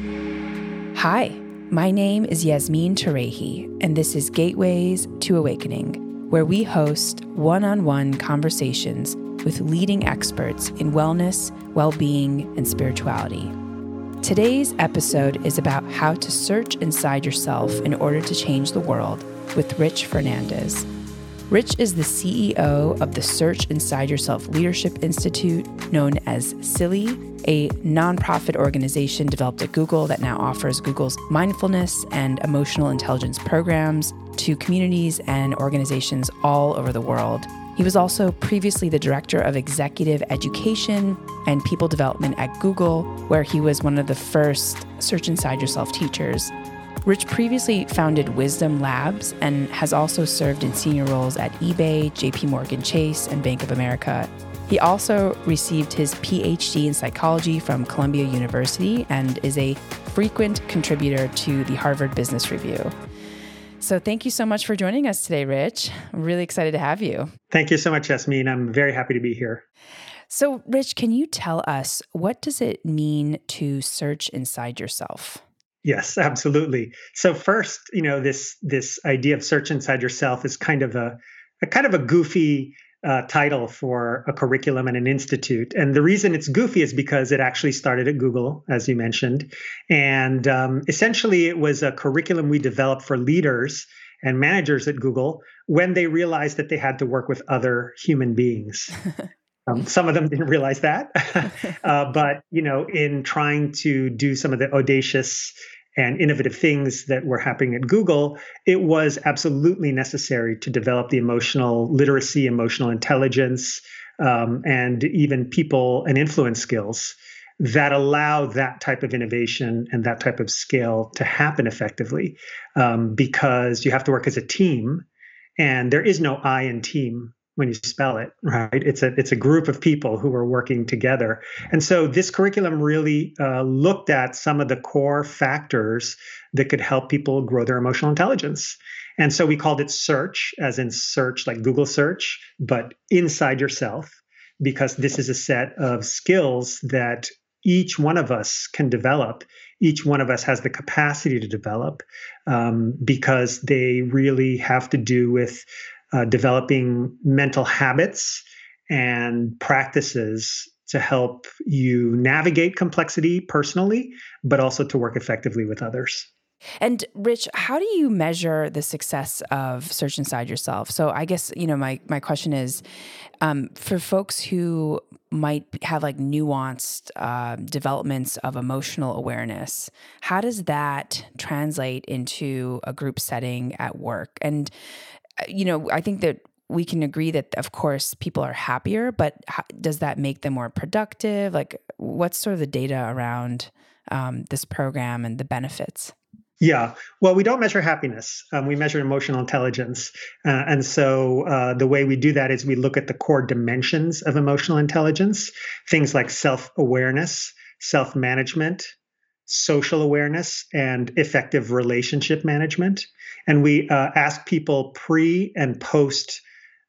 Hi, my name is Yasmin Tarehi, and this is Gateways to Awakening, where we host one on one conversations with leading experts in wellness, well being, and spirituality. Today's episode is about how to search inside yourself in order to change the world with Rich Fernandez. Rich is the CEO of the Search Inside Yourself Leadership Institute, known as SIYLI, a nonprofit organization developed at Google that now offers Google's mindfulness and emotional intelligence programs to communities and organizations all over the world. He was also previously the director of executive education and people development at Google, where he was one of the first Search Inside Yourself teachers. Rich previously founded Wisdom Labs and has also served in senior roles at eBay, JP Morgan Chase, and Bank of America. He also received his PhD in psychology from Columbia University and is a frequent contributor to the Harvard Business Review. So, thank you so much for joining us today, Rich. I'm really excited to have you. Thank you so much, Yasmin. I'm very happy to be here. So, Rich, can you tell us what does it mean to search inside yourself? Yes, absolutely. So first, you know, this this idea of search inside yourself is kind of a, a kind of a goofy uh, title for a curriculum and an institute. And the reason it's goofy is because it actually started at Google, as you mentioned. And um, essentially, it was a curriculum we developed for leaders and managers at Google when they realized that they had to work with other human beings. Um, some of them didn't realize that, uh, but you know, in trying to do some of the audacious and innovative things that were happening at Google, it was absolutely necessary to develop the emotional literacy, emotional intelligence, um, and even people and influence skills that allow that type of innovation and that type of scale to happen effectively um, because you have to work as a team and there is no I in team when you spell it right? It's a it's a group of people who are working together. And so this curriculum really uh, looked at some of the core factors that could help people grow their emotional intelligence. And so we called it search as in search like google search but inside yourself because this is a set of skills that each one of us can develop. Each one of us has the capacity to develop um, because they really have to do with uh, developing mental habits and practices to help you navigate complexity personally, but also to work effectively with others. And Rich, how do you measure the success of Search Inside Yourself? So I guess you know my my question is, um, for folks who might have like nuanced uh, developments of emotional awareness, how does that translate into a group setting at work? And you know, I think that we can agree that of course people are happier, but how, does that make them more productive? Like, what's sort of the data around um, this program and the benefits? Yeah, well, we don't measure happiness. Um, we measure emotional intelligence. Uh, and so uh, the way we do that is we look at the core dimensions of emotional intelligence, things like self awareness, self management, social awareness, and effective relationship management. And we uh, ask people pre and post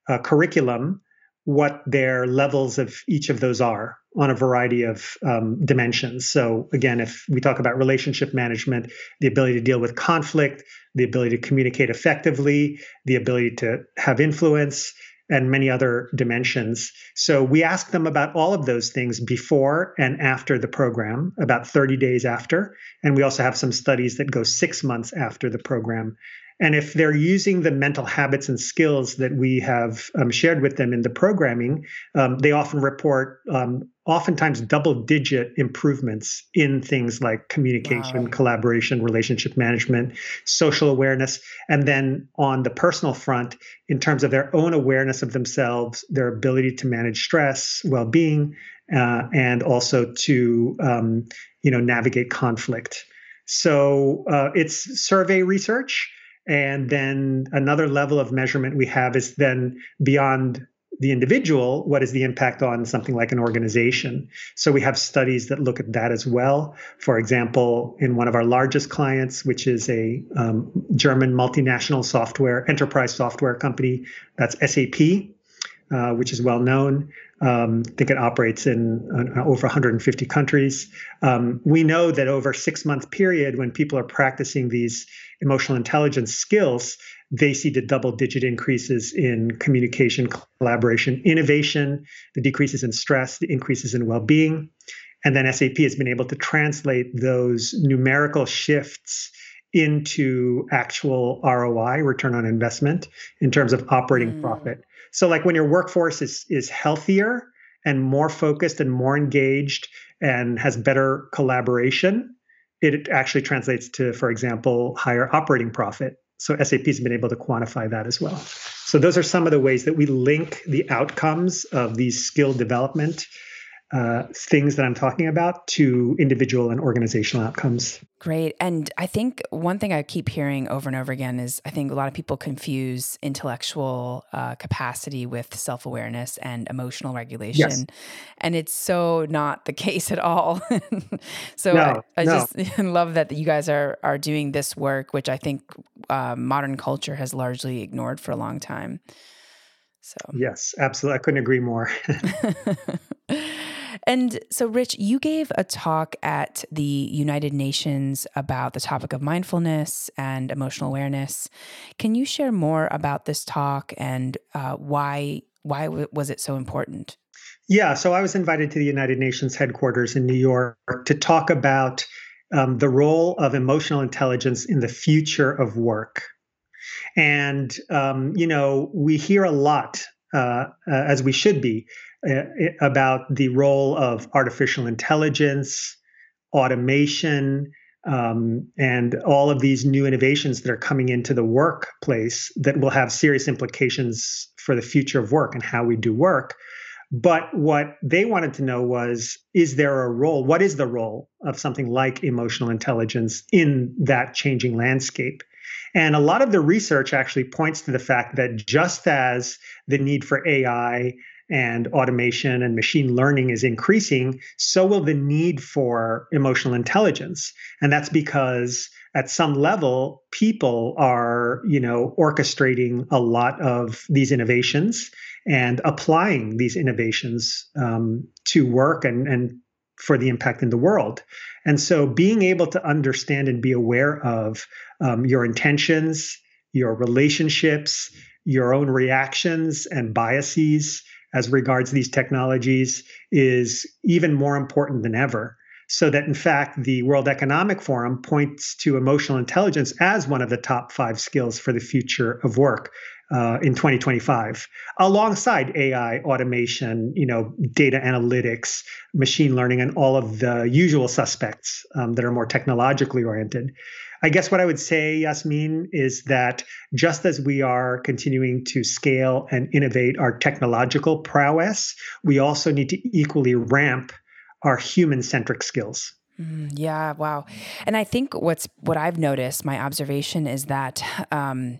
uh, curriculum what their levels of each of those are on a variety of um, dimensions. So, again, if we talk about relationship management, the ability to deal with conflict, the ability to communicate effectively, the ability to have influence, and many other dimensions. So we ask them about all of those things before and after the program, about 30 days after. And we also have some studies that go six months after the program. And if they're using the mental habits and skills that we have um, shared with them in the programming, um, they often report um, oftentimes double digit improvements in things like communication, wow. collaboration, relationship management, social awareness. And then on the personal front, in terms of their own awareness of themselves, their ability to manage stress, well being, uh, and also to um, you know navigate conflict. So uh, it's survey research. And then another level of measurement we have is then beyond the individual, what is the impact on something like an organization? So we have studies that look at that as well. For example, in one of our largest clients, which is a um, German multinational software, enterprise software company, that's SAP. Uh, which is well known. Um, I think it operates in uh, over 150 countries. Um, we know that over a six month period, when people are practicing these emotional intelligence skills, they see the double digit increases in communication, collaboration, innovation, the decreases in stress, the increases in well being. And then SAP has been able to translate those numerical shifts into actual ROI, return on investment, in terms of operating mm. profit. So like when your workforce is is healthier and more focused and more engaged and has better collaboration, it actually translates to, for example, higher operating profit. So SAP has been able to quantify that as well. So those are some of the ways that we link the outcomes of these skill development uh, things that I'm talking about to individual and organizational outcomes. Great. And I think one thing I keep hearing over and over again is I think a lot of people confuse intellectual uh, capacity with self awareness and emotional regulation. Yes. And it's so not the case at all. so no, I, I no. just love that you guys are, are doing this work, which I think uh, modern culture has largely ignored for a long time. So, yes, absolutely. I couldn't agree more. And so, Rich, you gave a talk at the United Nations about the topic of mindfulness and emotional awareness. Can you share more about this talk and uh, why why w- was it so important? Yeah, so I was invited to the United Nations headquarters in New York to talk about um, the role of emotional intelligence in the future of work. And, um, you know, we hear a lot, uh, uh, as we should be, about the role of artificial intelligence, automation, um, and all of these new innovations that are coming into the workplace that will have serious implications for the future of work and how we do work. But what they wanted to know was is there a role? What is the role of something like emotional intelligence in that changing landscape? And a lot of the research actually points to the fact that just as the need for AI and automation and machine learning is increasing, so will the need for emotional intelligence. And that's because at some level, people are, you know, orchestrating a lot of these innovations and applying these innovations um, to work and, and for the impact in the world. And so being able to understand and be aware of um, your intentions, your relationships, your own reactions and biases, as regards these technologies is even more important than ever. So that in fact, the World Economic Forum points to emotional intelligence as one of the top five skills for the future of work. Uh, in 2025, alongside AI, automation, you know, data analytics, machine learning, and all of the usual suspects um, that are more technologically oriented. I guess what I would say, Yasmin, is that just as we are continuing to scale and innovate our technological prowess, we also need to equally ramp our human centric skills. Mm, yeah, wow. And I think what's what I've noticed, my observation is that um,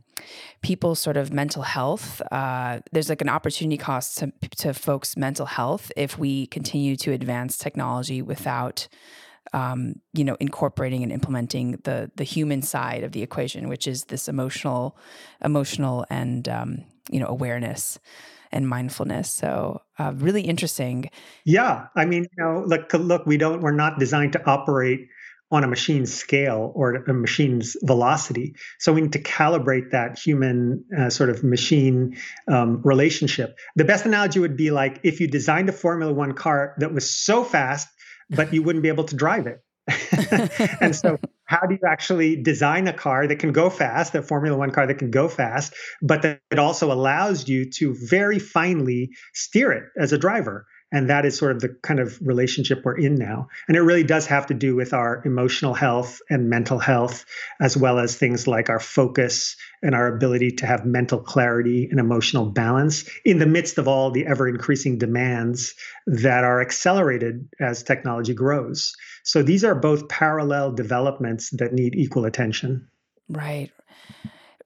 people's sort of mental health, uh, there's like an opportunity cost to, to folks' mental health if we continue to advance technology without um, you know, incorporating and implementing the the human side of the equation, which is this emotional, emotional and um, you know awareness and mindfulness. So uh, really interesting. Yeah, I mean, you know, look, look, we don't, we're not designed to operate on a machine scale or a machine's velocity. So we need to calibrate that human uh, sort of machine um, relationship. The best analogy would be like if you designed a Formula One car that was so fast but you wouldn't be able to drive it. and so, how do you actually design a car that can go fast, a Formula One car that can go fast, but that it also allows you to very finely steer it as a driver? And that is sort of the kind of relationship we're in now. And it really does have to do with our emotional health and mental health, as well as things like our focus and our ability to have mental clarity and emotional balance in the midst of all the ever increasing demands that are accelerated as technology grows. So these are both parallel developments that need equal attention. Right.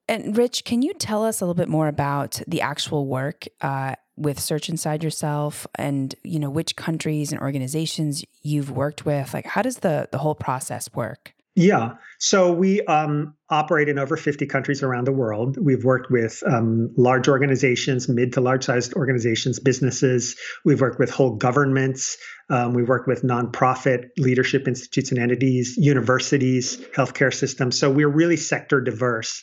And Rich, can you tell us a little bit more about the actual work uh, with Search Inside Yourself, and you know which countries and organizations you've worked with? Like, how does the the whole process work? Yeah. So we um, operate in over 50 countries around the world. We've worked with um, large organizations, mid to large sized organizations, businesses. We've worked with whole governments. Um, we've worked with nonprofit leadership institutes and entities, universities, healthcare systems. So we're really sector diverse.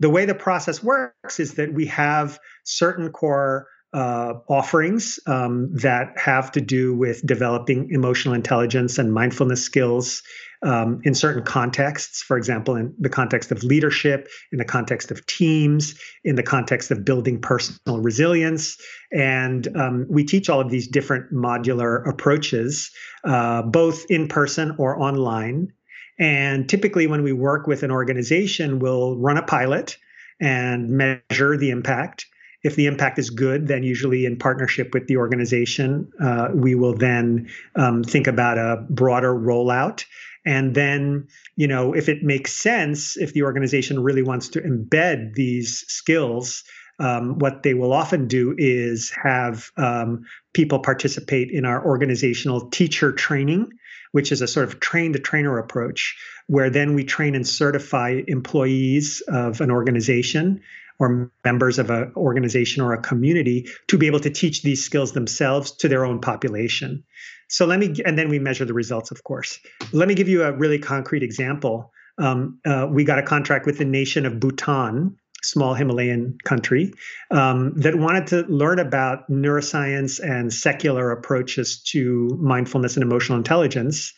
The way the process works is that we have certain core uh, offerings um, that have to do with developing emotional intelligence and mindfulness skills um, in certain contexts. For example, in the context of leadership, in the context of teams, in the context of building personal resilience. And um, we teach all of these different modular approaches, uh, both in person or online. And typically, when we work with an organization, we'll run a pilot and measure the impact. If the impact is good, then usually in partnership with the organization, uh, we will then um, think about a broader rollout. And then, you know, if it makes sense, if the organization really wants to embed these skills, um, what they will often do is have um, people participate in our organizational teacher training, which is a sort of train the trainer approach, where then we train and certify employees of an organization or members of an organization or a community to be able to teach these skills themselves to their own population. So let me, and then we measure the results, of course. Let me give you a really concrete example. Um, uh, we got a contract with the nation of Bhutan, small Himalayan country, um, that wanted to learn about neuroscience and secular approaches to mindfulness and emotional intelligence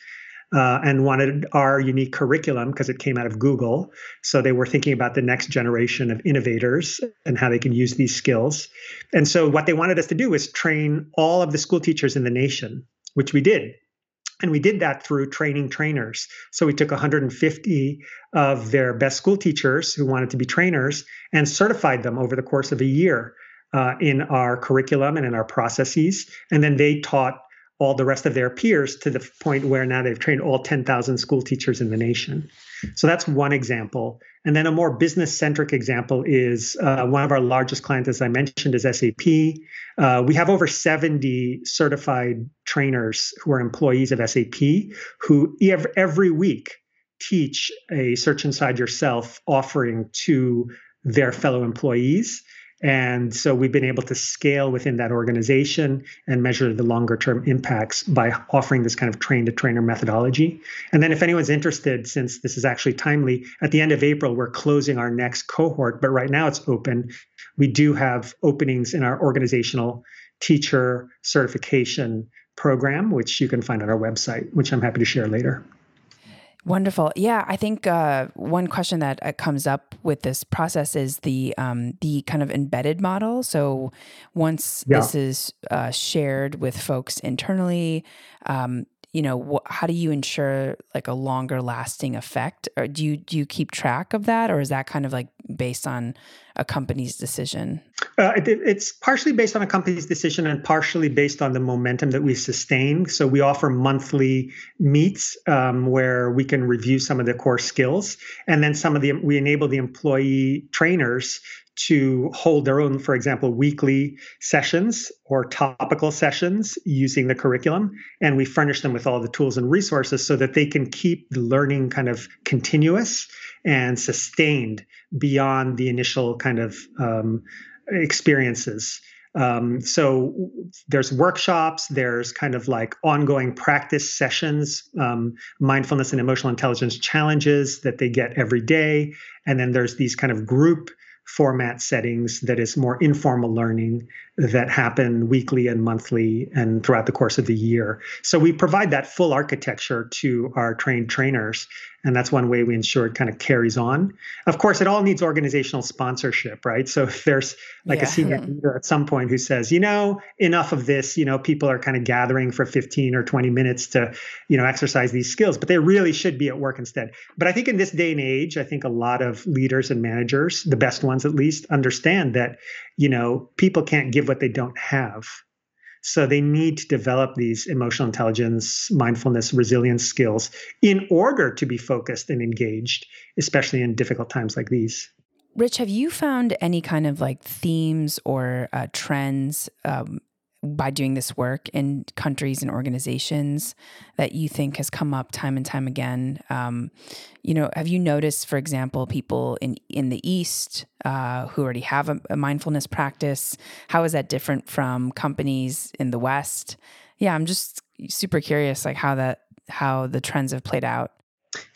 uh, and wanted our unique curriculum because it came out of Google. So they were thinking about the next generation of innovators and how they can use these skills. And so what they wanted us to do was train all of the school teachers in the nation, which we did. And we did that through training trainers. So we took 150 of their best school teachers who wanted to be trainers and certified them over the course of a year uh, in our curriculum and in our processes. And then they taught all the rest of their peers to the point where now they've trained all 10,000 school teachers in the nation. So that's one example. And then a more business centric example is uh, one of our largest clients, as I mentioned, is SAP. Uh, we have over 70 certified trainers who are employees of SAP who every week teach a Search Inside Yourself offering to their fellow employees. And so we've been able to scale within that organization and measure the longer term impacts by offering this kind of train to trainer methodology. And then, if anyone's interested, since this is actually timely, at the end of April, we're closing our next cohort, but right now it's open. We do have openings in our organizational teacher certification program, which you can find on our website, which I'm happy to share later. Wonderful. Yeah, I think uh, one question that uh, comes up with this process is the um, the kind of embedded model. So once yeah. this is uh, shared with folks internally, um, you know, wh- how do you ensure like a longer lasting effect? Or do you do you keep track of that, or is that kind of like based on a company's decision? Uh, it, it's partially based on a company's decision and partially based on the momentum that we sustain. So we offer monthly meets um, where we can review some of the core skills, and then some of the we enable the employee trainers to hold their own, for example, weekly sessions or topical sessions using the curriculum. And we furnish them with all the tools and resources so that they can keep the learning kind of continuous and sustained beyond the initial kind of um, experiences. Um, so there's workshops, there's kind of like ongoing practice sessions, um, mindfulness and emotional intelligence challenges that they get every day. And then there's these kind of group format settings that is more informal learning that happen weekly and monthly and throughout the course of the year. So we provide that full architecture to our trained trainers and that's one way we ensure it kind of carries on. Of course, it all needs organizational sponsorship, right? So if there's like yeah. a senior leader at some point who says, you know, enough of this, you know, people are kind of gathering for 15 or 20 minutes to, you know, exercise these skills, but they really should be at work instead. But I think in this day and age, I think a lot of leaders and managers, the best ones at least, understand that, you know, people can't give what they don't have. So they need to develop these emotional intelligence, mindfulness, resilience skills in order to be focused and engaged, especially in difficult times like these. Rich, have you found any kind of like themes or uh, trends um, by doing this work in countries and organizations that you think has come up time and time again? Um, you know, have you noticed, for example, people in in the East uh, who already have a, a mindfulness practice? How is that different from companies in the West? Yeah, I'm just super curious, like how that how the trends have played out.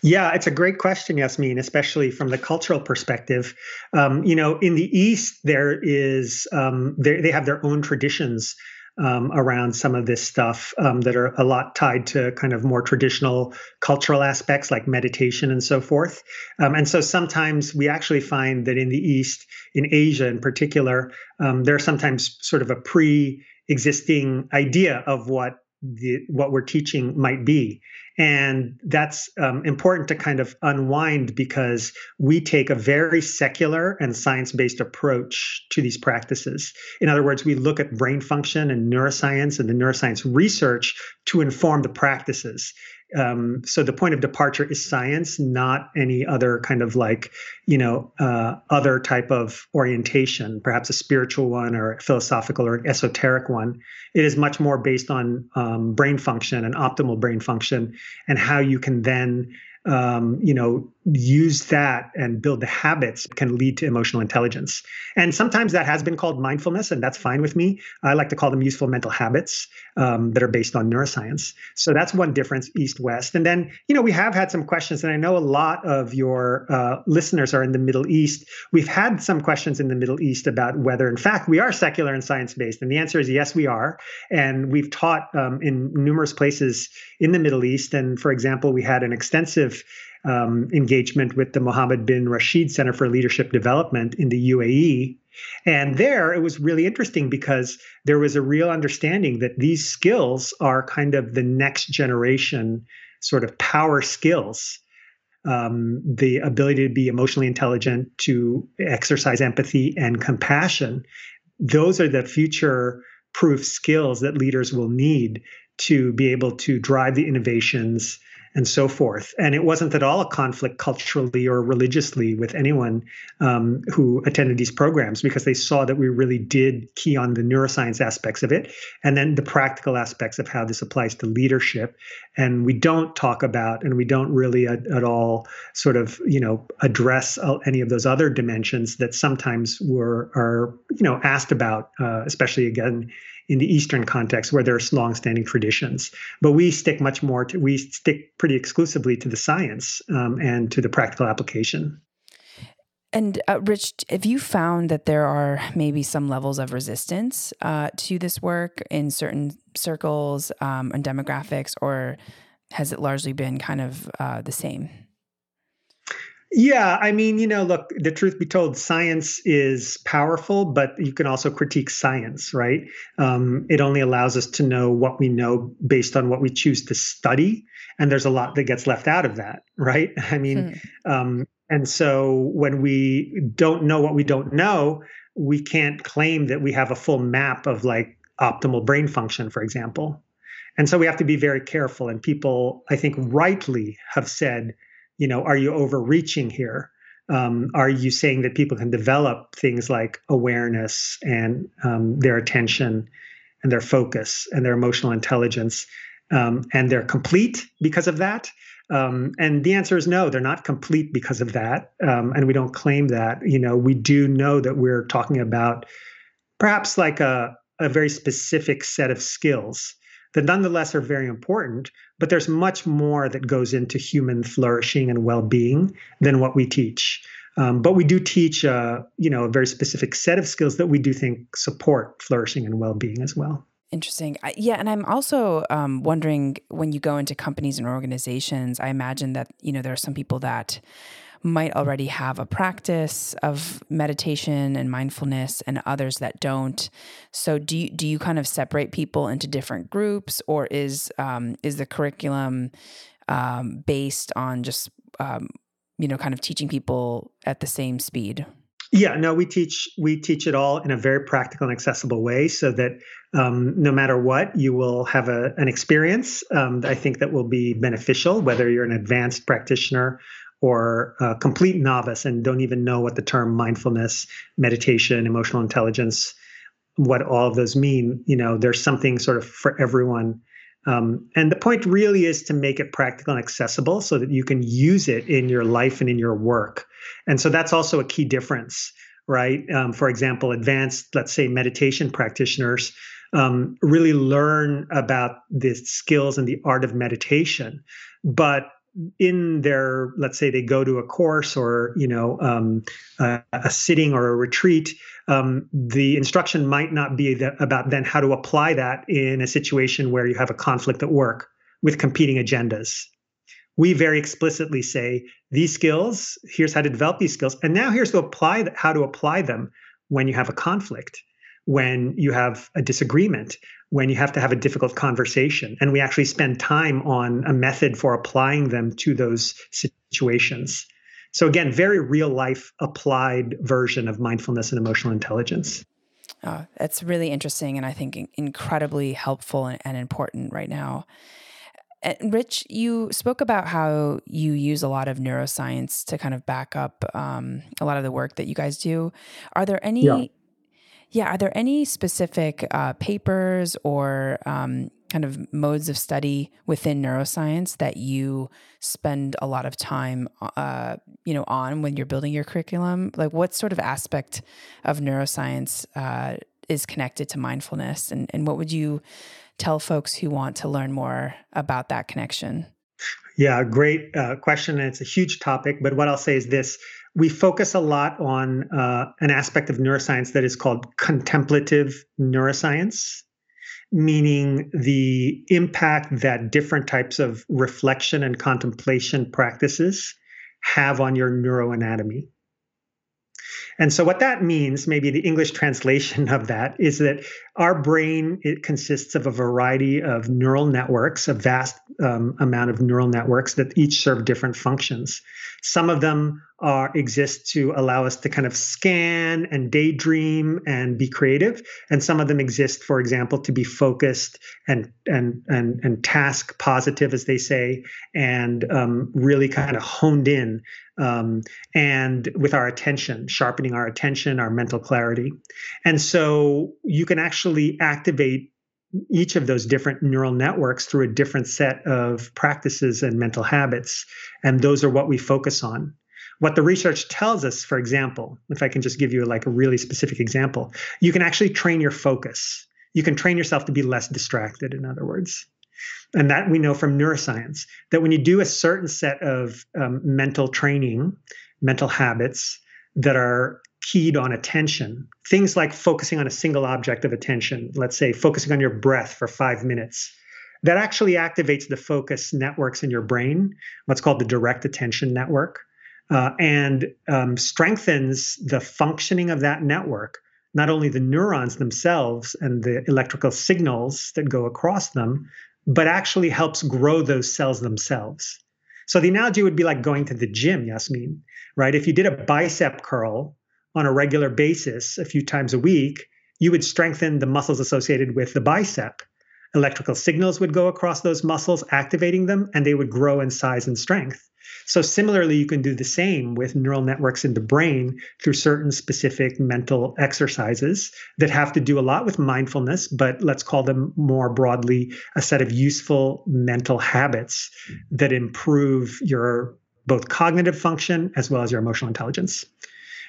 Yeah, it's a great question, Yasmin, especially from the cultural perspective. Um, you know, in the East, there is um, they have their own traditions um, around some of this stuff um, that are a lot tied to kind of more traditional cultural aspects like meditation and so forth. Um, and so sometimes we actually find that in the East, in Asia in particular, um, there's sometimes sort of a pre-existing idea of what the, what we're teaching might be. And that's um, important to kind of unwind because we take a very secular and science based approach to these practices. In other words, we look at brain function and neuroscience and the neuroscience research to inform the practices. Um, so the point of departure is science, not any other kind of like, you know, uh, other type of orientation, perhaps a spiritual one or philosophical or esoteric one. It is much more based on um, brain function and optimal brain function and how you can then um, you know, use that and build the habits can lead to emotional intelligence. And sometimes that has been called mindfulness, and that's fine with me. I like to call them useful mental habits um, that are based on neuroscience. So that's one difference, east west. And then, you know, we have had some questions, and I know a lot of your uh, listeners are in the Middle East. We've had some questions in the Middle East about whether, in fact, we are secular and science based. And the answer is yes, we are. And we've taught um, in numerous places in the Middle East. And for example, we had an extensive um, engagement with the Mohammed bin Rashid Center for Leadership Development in the UAE. And there it was really interesting because there was a real understanding that these skills are kind of the next generation sort of power skills. Um, the ability to be emotionally intelligent, to exercise empathy and compassion. Those are the future proof skills that leaders will need to be able to drive the innovations and so forth. And it wasn't at all a conflict culturally or religiously with anyone um, who attended these programs because they saw that we really did key on the neuroscience aspects of it and then the practical aspects of how this applies to leadership. And we don't talk about and we don't really at, at all sort of you know address any of those other dimensions that sometimes were are you know asked about, uh, especially again in the Eastern context where there's long-standing traditions. But we stick much more to we stick pretty exclusively to the science um, and to the practical application. And uh, Rich, have you found that there are maybe some levels of resistance uh, to this work in certain circles um, and demographics, or has it largely been kind of uh, the same? Yeah, I mean, you know, look, the truth be told, science is powerful, but you can also critique science, right? Um, it only allows us to know what we know based on what we choose to study. And there's a lot that gets left out of that, right? I mean, hmm. um, and so when we don't know what we don't know, we can't claim that we have a full map of like optimal brain function, for example. And so we have to be very careful. And people, I think, rightly have said, you know, are you overreaching here? Um, are you saying that people can develop things like awareness and um, their attention and their focus and their emotional intelligence um, and they're complete because of that? Um, and the answer is no, they're not complete because of that. Um, and we don't claim that. You know, we do know that we're talking about perhaps like a, a very specific set of skills that nonetheless are very important, but there's much more that goes into human flourishing and well-being than what we teach. Um, but we do teach, uh, you know, a very specific set of skills that we do think support flourishing and well-being as well. Interesting. Yeah, and I'm also um, wondering when you go into companies and organizations, I imagine that you know there are some people that might already have a practice of meditation and mindfulness and others that don't. So do you, do you kind of separate people into different groups or is um, is the curriculum um, based on just um, you know kind of teaching people at the same speed? Yeah, no, we teach we teach it all in a very practical and accessible way, so that um, no matter what, you will have a, an experience. Um, I think that will be beneficial, whether you're an advanced practitioner or a complete novice and don't even know what the term mindfulness, meditation, emotional intelligence what all of those mean. You know, there's something sort of for everyone. Um, and the point really is to make it practical and accessible so that you can use it in your life and in your work. And so that's also a key difference, right? Um, for example, advanced, let's say, meditation practitioners um, really learn about the skills and the art of meditation. But in their, let's say they go to a course or you know um, a, a, sitting or a retreat, um, the instruction might not be the, about then how to apply that in a situation where you have a conflict at work with competing agendas. We very explicitly say these skills. Here's how to develop these skills, and now here's to apply how to apply them when you have a conflict when you have a disagreement, when you have to have a difficult conversation. And we actually spend time on a method for applying them to those situations. So, again, very real life applied version of mindfulness and emotional intelligence. Oh, that's really interesting and I think incredibly helpful and important right now. And Rich, you spoke about how you use a lot of neuroscience to kind of back up um, a lot of the work that you guys do. Are there any yeah. Yeah. Are there any specific uh, papers or um, kind of modes of study within neuroscience that you spend a lot of time, uh, you know, on when you're building your curriculum? Like, what sort of aspect of neuroscience uh, is connected to mindfulness, and and what would you tell folks who want to learn more about that connection? Yeah, great uh, question. And it's a huge topic. But what I'll say is this we focus a lot on uh, an aspect of neuroscience that is called contemplative neuroscience, meaning the impact that different types of reflection and contemplation practices have on your neuroanatomy. And so what that means, maybe the English translation of that is that our brain it consists of a variety of neural networks, a vast um, amount of neural networks that each serve different functions. Some of them are exist to allow us to kind of scan and daydream and be creative, and some of them exist, for example, to be focused and and and and task positive, as they say, and um, really kind of honed in um, and with our attention, sharpening our attention, our mental clarity. And so you can actually activate each of those different neural networks through a different set of practices and mental habits. And those are what we focus on. What the research tells us, for example, if I can just give you like a really specific example, you can actually train your focus. You can train yourself to be less distracted, in other words. And that we know from neuroscience that when you do a certain set of um, mental training, mental habits that are keyed on attention, things like focusing on a single object of attention, let's say focusing on your breath for five minutes, that actually activates the focus networks in your brain, what's called the direct attention network, uh, and um, strengthens the functioning of that network, not only the neurons themselves and the electrical signals that go across them, but actually helps grow those cells themselves. So the analogy would be like going to the gym, Yasmin, right? If you did a bicep curl on a regular basis a few times a week, you would strengthen the muscles associated with the bicep. Electrical signals would go across those muscles, activating them, and they would grow in size and strength. So, similarly, you can do the same with neural networks in the brain through certain specific mental exercises that have to do a lot with mindfulness, but let's call them more broadly a set of useful mental habits that improve your both cognitive function as well as your emotional intelligence.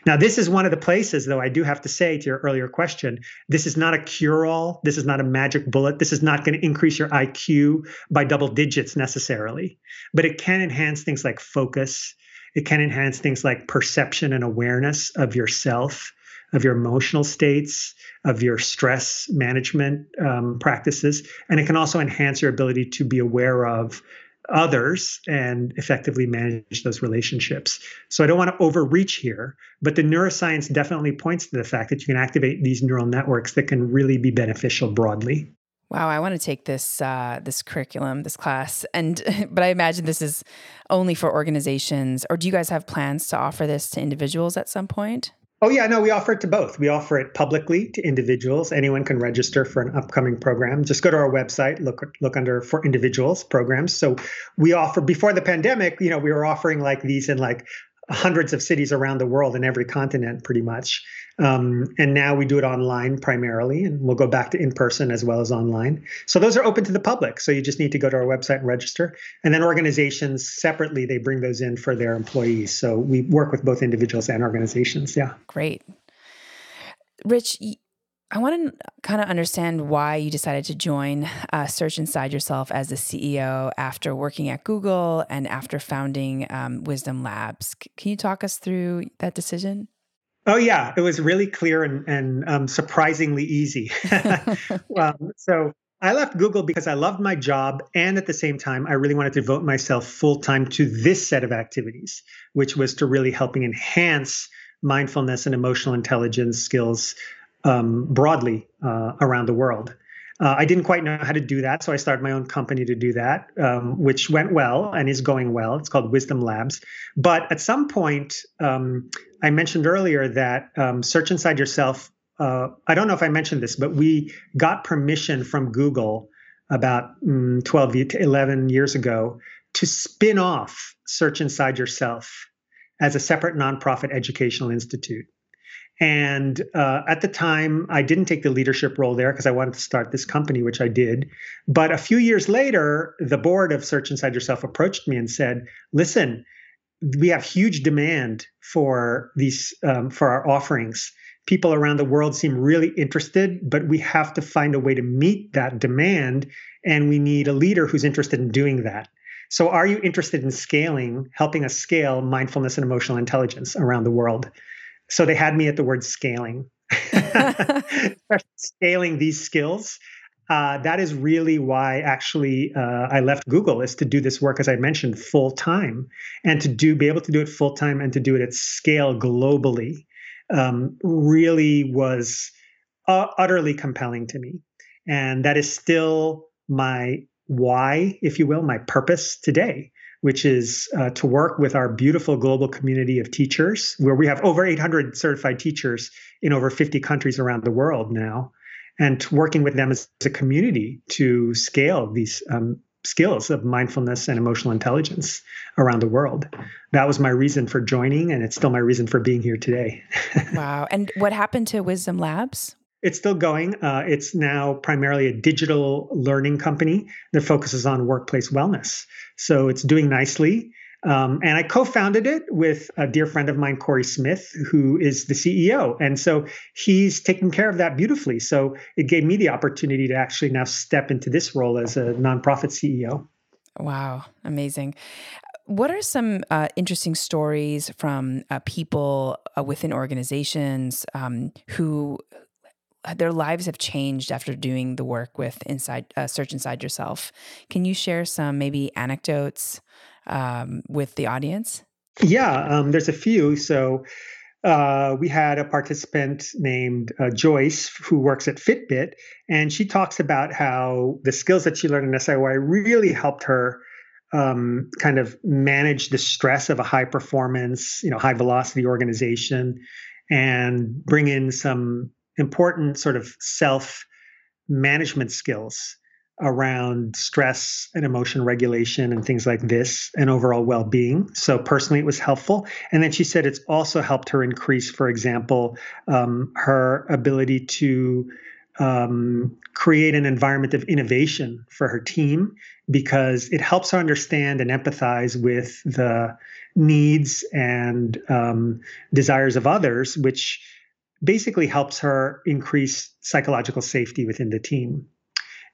Now, this is one of the places, though, I do have to say to your earlier question, this is not a cure all. This is not a magic bullet. This is not going to increase your IQ by double digits necessarily, but it can enhance things like focus. It can enhance things like perception and awareness of yourself, of your emotional states, of your stress management um, practices. And it can also enhance your ability to be aware of others and effectively manage those relationships. So I don't want to overreach here, but the neuroscience definitely points to the fact that you can activate these neural networks that can really be beneficial broadly. Wow, I want to take this uh, this curriculum, this class, and but I imagine this is only for organizations. Or do you guys have plans to offer this to individuals at some point? Oh yeah, no, we offer it to both. We offer it publicly to individuals. Anyone can register for an upcoming program. Just go to our website, look look under for individuals programs. So we offer before the pandemic, you know, we were offering like these in like hundreds of cities around the world in every continent, pretty much. Um, and now we do it online primarily, and we'll go back to in person as well as online. So those are open to the public. So you just need to go to our website and register. And then organizations separately, they bring those in for their employees. So we work with both individuals and organizations. Yeah. Great. Rich, I want to kind of understand why you decided to join uh, Search Inside Yourself as the CEO after working at Google and after founding um, Wisdom Labs. Can you talk us through that decision? Oh yeah, it was really clear and, and um, surprisingly easy. um, so I left Google because I loved my job, and at the same time, I really wanted to devote myself full time to this set of activities, which was to really helping enhance mindfulness and emotional intelligence skills um, broadly uh, around the world. Uh, I didn't quite know how to do that, so I started my own company to do that, um, which went well and is going well. It's called Wisdom Labs. But at some point, um, I mentioned earlier that um, Search Inside Yourself. Uh, I don't know if I mentioned this, but we got permission from Google about mm, 12 to 11 years ago to spin off Search Inside Yourself as a separate nonprofit educational institute. And uh, at the time, I didn't take the leadership role there because I wanted to start this company, which I did. But a few years later, the board of Search Inside Yourself approached me and said, "Listen, we have huge demand for these um, for our offerings. People around the world seem really interested, but we have to find a way to meet that demand, and we need a leader who's interested in doing that." So, are you interested in scaling, helping us scale mindfulness and emotional intelligence around the world? So they had me at the word scaling. scaling these skills. Uh, that is really why actually uh, I left Google is to do this work, as I mentioned, full time, and to do be able to do it full time and to do it at scale globally. Um, really was uh, utterly compelling to me, and that is still my why, if you will, my purpose today which is uh, to work with our beautiful global community of teachers, where we have over 800 certified teachers in over 50 countries around the world now, and working with them as a community to scale these um, skills of mindfulness and emotional intelligence around the world. That was my reason for joining, and it's still my reason for being here today. wow. And what happened to Wisdom Labs? It's still going. Uh, it's now primarily a digital learning company that focuses on workplace wellness. So it's doing nicely. Um, and I co founded it with a dear friend of mine, Corey Smith, who is the CEO. And so he's taking care of that beautifully. So it gave me the opportunity to actually now step into this role as a nonprofit CEO. Wow, amazing. What are some uh, interesting stories from uh, people uh, within organizations um, who their lives have changed after doing the work with inside uh, search inside yourself. Can you share some maybe anecdotes um, with the audience? Yeah um, there's a few. So uh, we had a participant named uh, Joyce who works at Fitbit, and she talks about how the skills that she learned in SIY really helped her um, kind of manage the stress of a high performance, you know, high velocity organization, and bring in some important sort of self management skills around stress and emotion regulation and things like this and overall well-being. So personally it was helpful. And then she said it's also helped her increase for example um, her ability to um, create an environment of innovation for her team because it helps her understand and empathize with the needs and um, desires of others which basically helps her increase psychological safety within the team.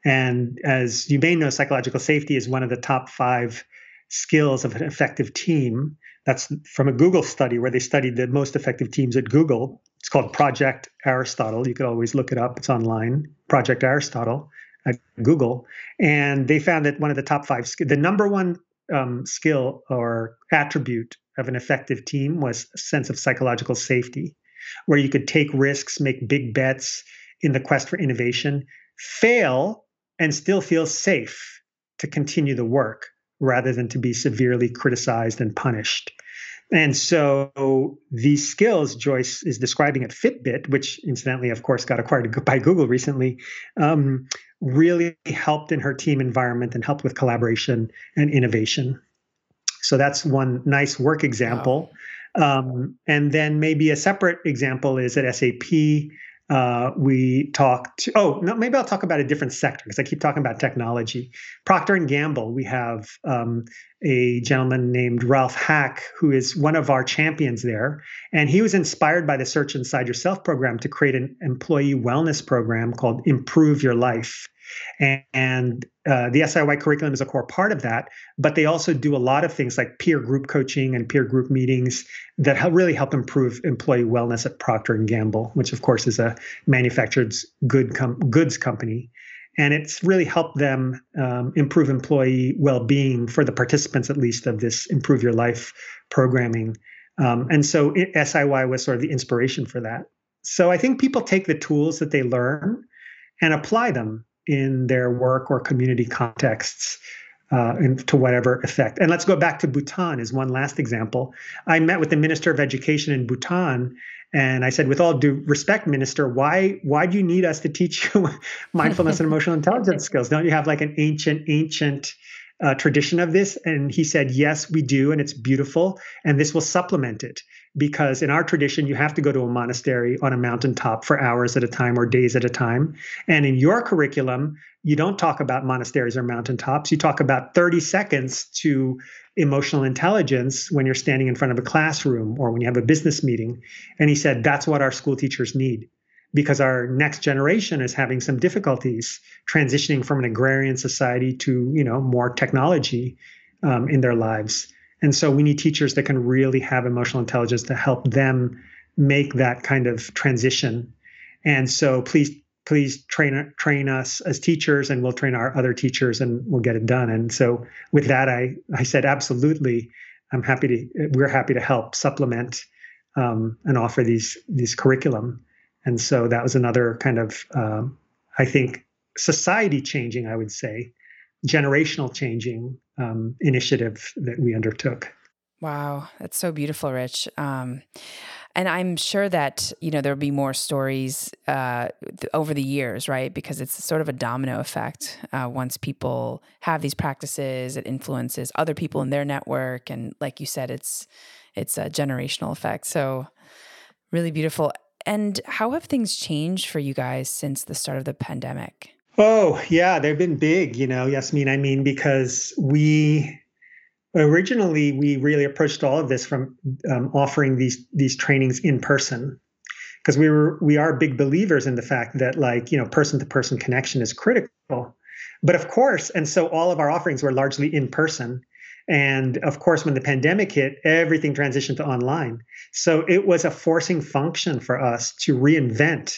And as you may know, psychological safety is one of the top five skills of an effective team. That's from a Google study where they studied the most effective teams at Google. It's called Project Aristotle. You could always look it up, it's online. Project Aristotle at Google. And they found that one of the top five, the number one um, skill or attribute of an effective team was sense of psychological safety where you could take risks, make big bets in the quest for innovation, fail, and still feel safe to continue the work rather than to be severely criticized and punished. And so these skills Joyce is describing at Fitbit, which incidentally, of course, got acquired by Google recently, um, really helped in her team environment and helped with collaboration and innovation. So that's one nice work example. Wow. Um, and then maybe a separate example is at SAP. Uh, we talked. Oh, no, maybe I'll talk about a different sector because I keep talking about technology. Procter and Gamble. We have um, a gentleman named Ralph Hack who is one of our champions there, and he was inspired by the Search Inside Yourself program to create an employee wellness program called Improve Your Life. And, uh, the SIY curriculum is a core part of that, but they also do a lot of things like peer group coaching and peer group meetings that help, really help improve employee wellness at Procter and Gamble, which of course is a manufactured good com- goods company. And it's really helped them um, improve employee well-being for the participants, at least, of this Improve Your Life programming. Um, and so SIY was sort of the inspiration for that. So I think people take the tools that they learn and apply them in their work or community contexts uh, to whatever effect. And let's go back to Bhutan as one last example. I met with the Minister of Education in Bhutan, and I said, with all due respect, Minister, why why do you need us to teach you mindfulness and emotional intelligence skills? Don't you have like an ancient, ancient uh, tradition of this? And he said, Yes, we do, and it's beautiful, and this will supplement it. Because in our tradition, you have to go to a monastery on a mountaintop for hours at a time or days at a time. And in your curriculum, you don't talk about monasteries or mountaintops. You talk about 30 seconds to emotional intelligence when you're standing in front of a classroom or when you have a business meeting. And he said, That's what our school teachers need because our next generation is having some difficulties transitioning from an agrarian society to you know more technology um, in their lives and so we need teachers that can really have emotional intelligence to help them make that kind of transition. And so please please train train us as teachers and we'll train our other teachers and we'll get it done. And so with that i i said absolutely i'm happy to we're happy to help supplement um, and offer these these curriculum. And so that was another kind of, um, I think, society changing, I would say, generational changing um, initiative that we undertook. Wow, that's so beautiful, Rich. Um, and I'm sure that you know there'll be more stories uh, th- over the years, right? Because it's sort of a domino effect. Uh, once people have these practices, it influences other people in their network, and like you said, it's it's a generational effect. So really beautiful. And how have things changed for you guys since the start of the pandemic? Oh, yeah, they've been big, you know, Yasmin. I mean, because we originally we really approached all of this from um, offering these these trainings in person because we were we are big believers in the fact that like you know person to person connection is critical but of course and so all of our offerings were largely in person and of course, when the pandemic hit, everything transitioned to online. So it was a forcing function for us to reinvent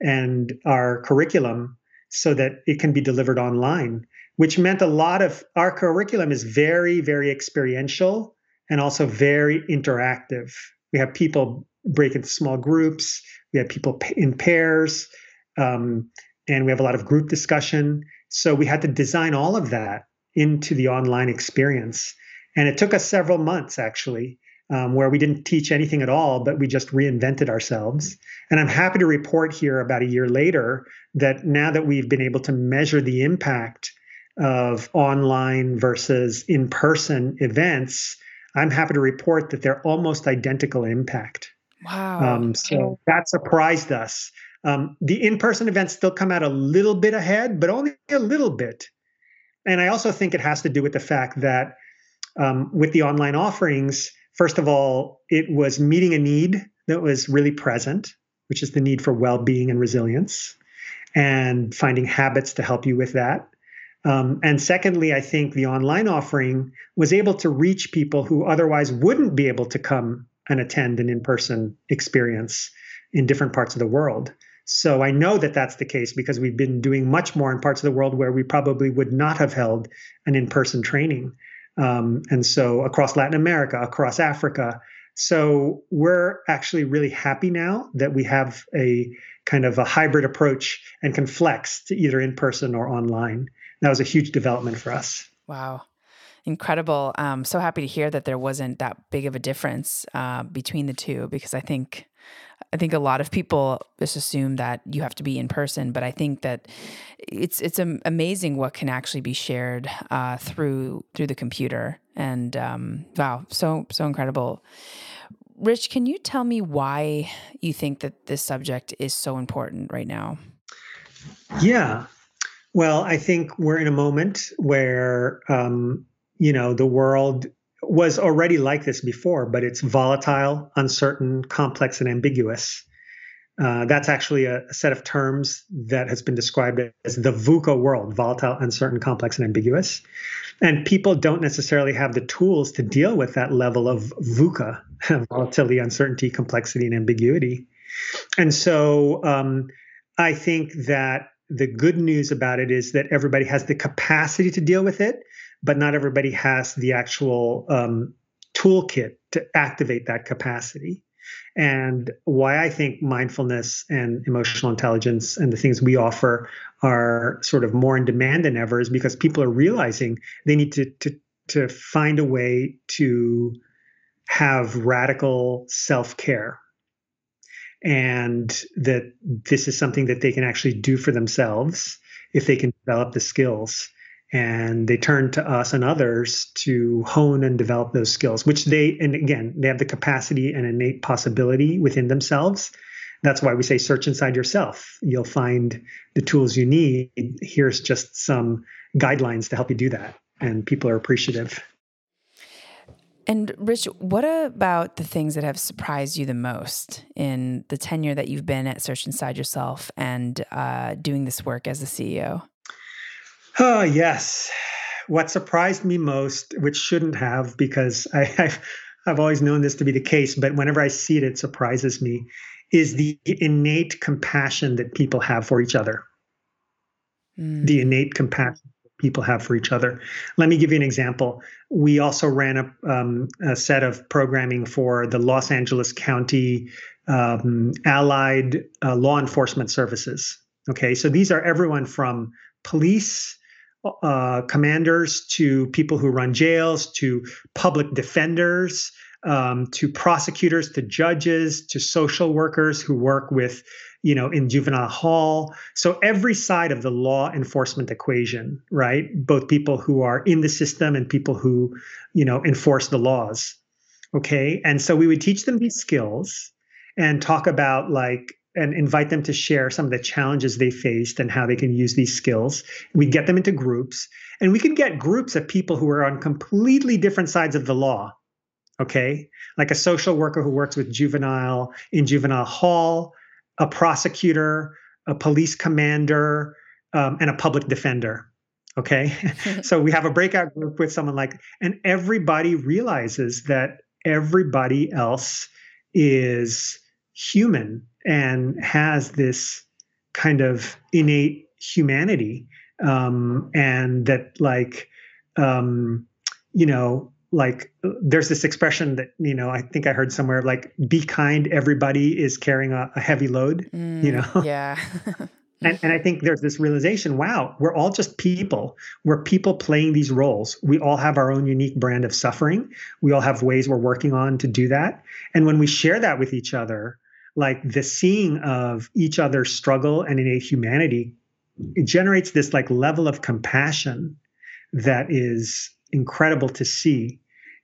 and our curriculum so that it can be delivered online, which meant a lot of our curriculum is very, very experiential and also very interactive. We have people break into small groups, we have people in pairs, um, and we have a lot of group discussion. So we had to design all of that into the online experience. And it took us several months actually, um, where we didn't teach anything at all, but we just reinvented ourselves. And I'm happy to report here about a year later that now that we've been able to measure the impact of online versus in person events, I'm happy to report that they're almost identical impact. Wow. Um, so that surprised us. Um, the in person events still come out a little bit ahead, but only a little bit and I also think it has to do with the fact that um, with the online offerings, first of all, it was meeting a need that was really present, which is the need for well being and resilience, and finding habits to help you with that. Um, and secondly, I think the online offering was able to reach people who otherwise wouldn't be able to come and attend an in person experience in different parts of the world. So I know that that's the case because we've been doing much more in parts of the world where we probably would not have held an in person training. Um, and so across Latin America, across Africa. So we're actually really happy now that we have a kind of a hybrid approach and can flex to either in person or online. That was a huge development for us. Wow. Incredible. Um, so happy to hear that there wasn't that big of a difference uh, between the two because I think I think a lot of people just assume that you have to be in person, but I think that it's it's amazing what can actually be shared uh, through through the computer. And um, wow, so so incredible. Rich, can you tell me why you think that this subject is so important right now? Yeah. Well, I think we're in a moment where, um, you know, the world was already like this before, but it's volatile, uncertain, complex, and ambiguous. Uh, that's actually a, a, set of terms that has been described as the VUCA world volatile, uncertain, complex, and ambiguous. And people don't necessarily have the tools to deal with that level of VUCA volatility, uncertainty, complexity, and ambiguity. And so um, I think that the good news about it is that everybody has the capacity to deal with it, but not everybody has the actual um, toolkit to activate that capacity. And why I think mindfulness and emotional intelligence and the things we offer are sort of more in demand than ever is because people are realizing they need to to to find a way to have radical self-care and that this is something that they can actually do for themselves if they can develop the skills and they turn to us and others to hone and develop those skills which they and again they have the capacity and innate possibility within themselves. That's why we say search inside yourself. You'll find the tools you need. Here's just some guidelines to help you do that. And people are appreciative. And Rich, what about the things that have surprised you the most in the tenure that you've been at Search Inside Yourself and uh, doing this work as a CEO? Oh, yes. What surprised me most, which shouldn't have, because I, have I've always known this to be the case, but whenever I see it, it surprises me, is the innate compassion that people have for each other. Mm. The innate compassion people have for each other. Let me give you an example. We also ran a, um, a set of programming for the Los Angeles County um, Allied uh, Law Enforcement Services. Okay, so these are everyone from police uh, commanders to people who run jails to public defenders um, to prosecutors to judges to social workers who work with you know in juvenile hall. So every side of the law enforcement equation right? Both people who are in the system and people who you know enforce the laws okay? And so we would teach them these skills and talk about like and invite them to share some of the challenges they faced and how they can use these skills. We get them into groups, and we can get groups of people who are on completely different sides of the law. Okay, like a social worker who works with juvenile in juvenile hall, a prosecutor, a police commander, um, and a public defender. Okay, so we have a breakout group with someone like, and everybody realizes that everybody else is human and has this kind of innate humanity um, and that like um, you know like there's this expression that you know i think i heard somewhere like be kind everybody is carrying a, a heavy load mm, you know? yeah. And, and i think there's this realization wow we're all just people. We're people playing these roles. We all have our own unique brand of suffering. We all have ways we're working on to do that. And when we share that with each other like the seeing of each other's struggle and innate humanity it generates this like level of compassion that is incredible to see.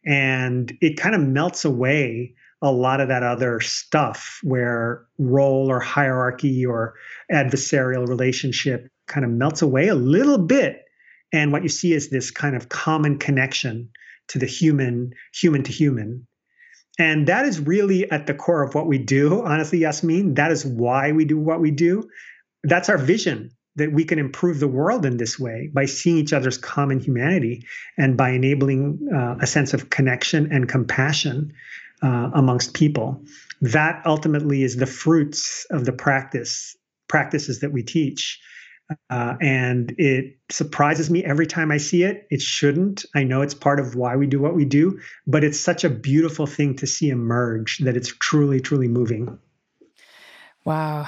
And it kind of melts away a lot of that other stuff where role or hierarchy or adversarial relationship kind of melts away a little bit. And what you see is this kind of common connection to the human human to human and that is really at the core of what we do, honestly, Yasmin. That is why we do what we do. That's our vision that we can improve the world in this way by seeing each other's common humanity and by enabling uh, a sense of connection and compassion uh, amongst people. That ultimately is the fruits of the practice practices that we teach. Uh, and it surprises me every time I see it. It shouldn't. I know it's part of why we do what we do, but it's such a beautiful thing to see emerge that it's truly, truly moving. Wow.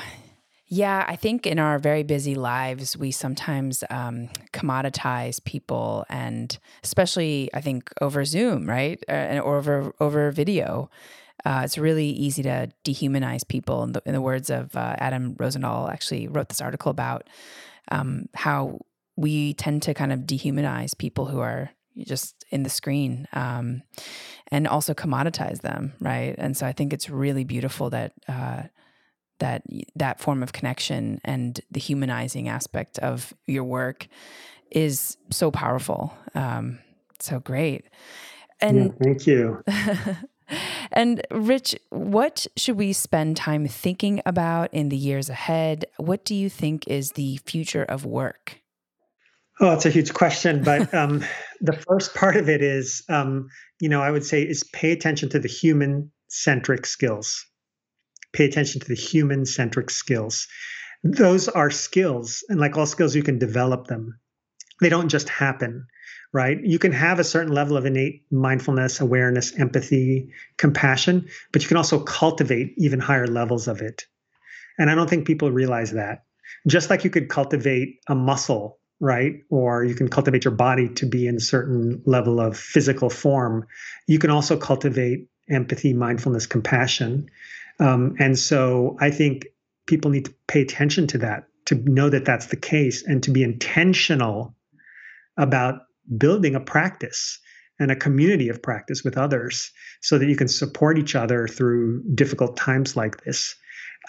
Yeah, I think in our very busy lives, we sometimes um, commoditize people, and especially I think over Zoom, right, uh, or over over video. Uh, it's really easy to dehumanize people. In the, in the words of uh, Adam Rosendahl, actually wrote this article about um, how we tend to kind of dehumanize people who are, just in the screen um, and also commoditize them right? And so i think it's really beautiful that uh, that that form of connection and the humanizing aspect of your work is so powerful. Um, so great. And yeah, thank you and Rich, what should we spend time thinking about in the years ahead? What do you think is the future of work? Oh, it's a huge question, but um, the first part of it is, um, you know, I would say is pay attention to the human centric skills. Pay attention to the human centric skills. Those are skills, and like all skills, you can develop them. They don't just happen right? You can have a certain level of innate mindfulness, awareness, empathy, compassion, but you can also cultivate even higher levels of it. And I don't think people realize that. Just like you could cultivate a muscle, right? Or you can cultivate your body to be in a certain level of physical form, you can also cultivate empathy, mindfulness, compassion. Um, and so I think people need to pay attention to that, to know that that's the case, and to be intentional about building a practice and a community of practice with others so that you can support each other through difficult times like this.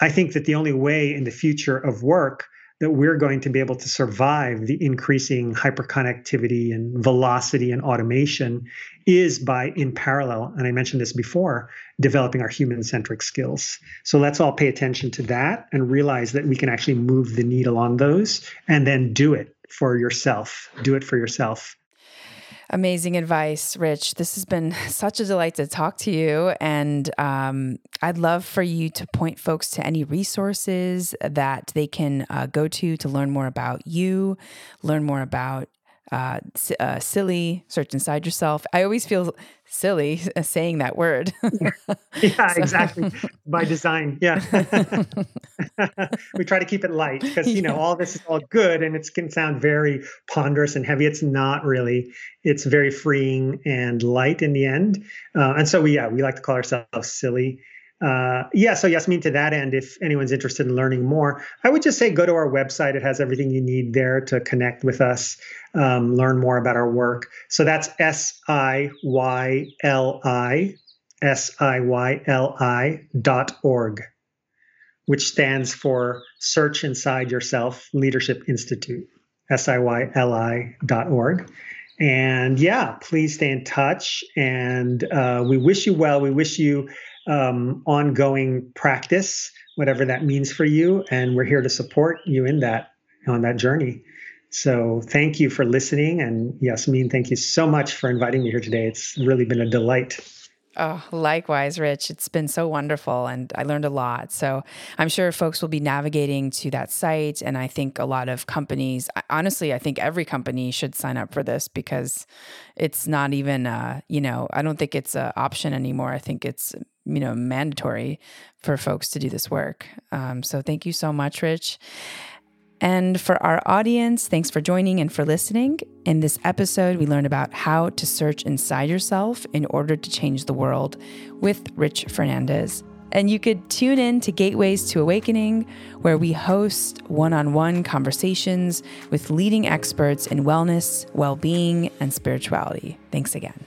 I think that the only way in the future of work that we're going to be able to survive the increasing hyperconnectivity and velocity and automation is by, in parallel, and I mentioned this before, developing our human centric skills. So let's all pay attention to that and realize that we can actually move the needle on those and then do it for yourself. Do it for yourself. Amazing advice, Rich. This has been such a delight to talk to you. And um, I'd love for you to point folks to any resources that they can uh, go to to learn more about you, learn more about uh, uh, SIYLI, search inside yourself. I always feel silly saying that word. yeah, so. exactly. By design. Yeah. we try to keep it light because, you know, all this is all good and it can sound very ponderous and heavy. It's not really. It's very freeing and light in the end. Uh, and so we, yeah, we like to call ourselves silly uh, yeah, so Yasmin, to that end, if anyone's interested in learning more, I would just say go to our website. It has everything you need there to connect with us, um, learn more about our work. So that's S I Y L I S I Y L I dot org, which stands for Search Inside Yourself Leadership Institute, S I Y L I dot org. And yeah, please stay in touch. And uh, we wish you well. We wish you um, ongoing practice, whatever that means for you. And we're here to support you in that on that journey. So thank you for listening. And Yasmin, thank you so much for inviting me here today. It's really been a delight. Oh, likewise, Rich. It's been so wonderful and I learned a lot. So I'm sure folks will be navigating to that site. And I think a lot of companies, honestly, I think every company should sign up for this because it's not even, uh, you know, I don't think it's an option anymore. I think it's, you know, mandatory for folks to do this work. Um, so thank you so much, Rich. And for our audience, thanks for joining and for listening. In this episode, we learned about how to search inside yourself in order to change the world with Rich Fernandez. And you could tune in to Gateways to Awakening, where we host one on one conversations with leading experts in wellness, well being, and spirituality. Thanks again.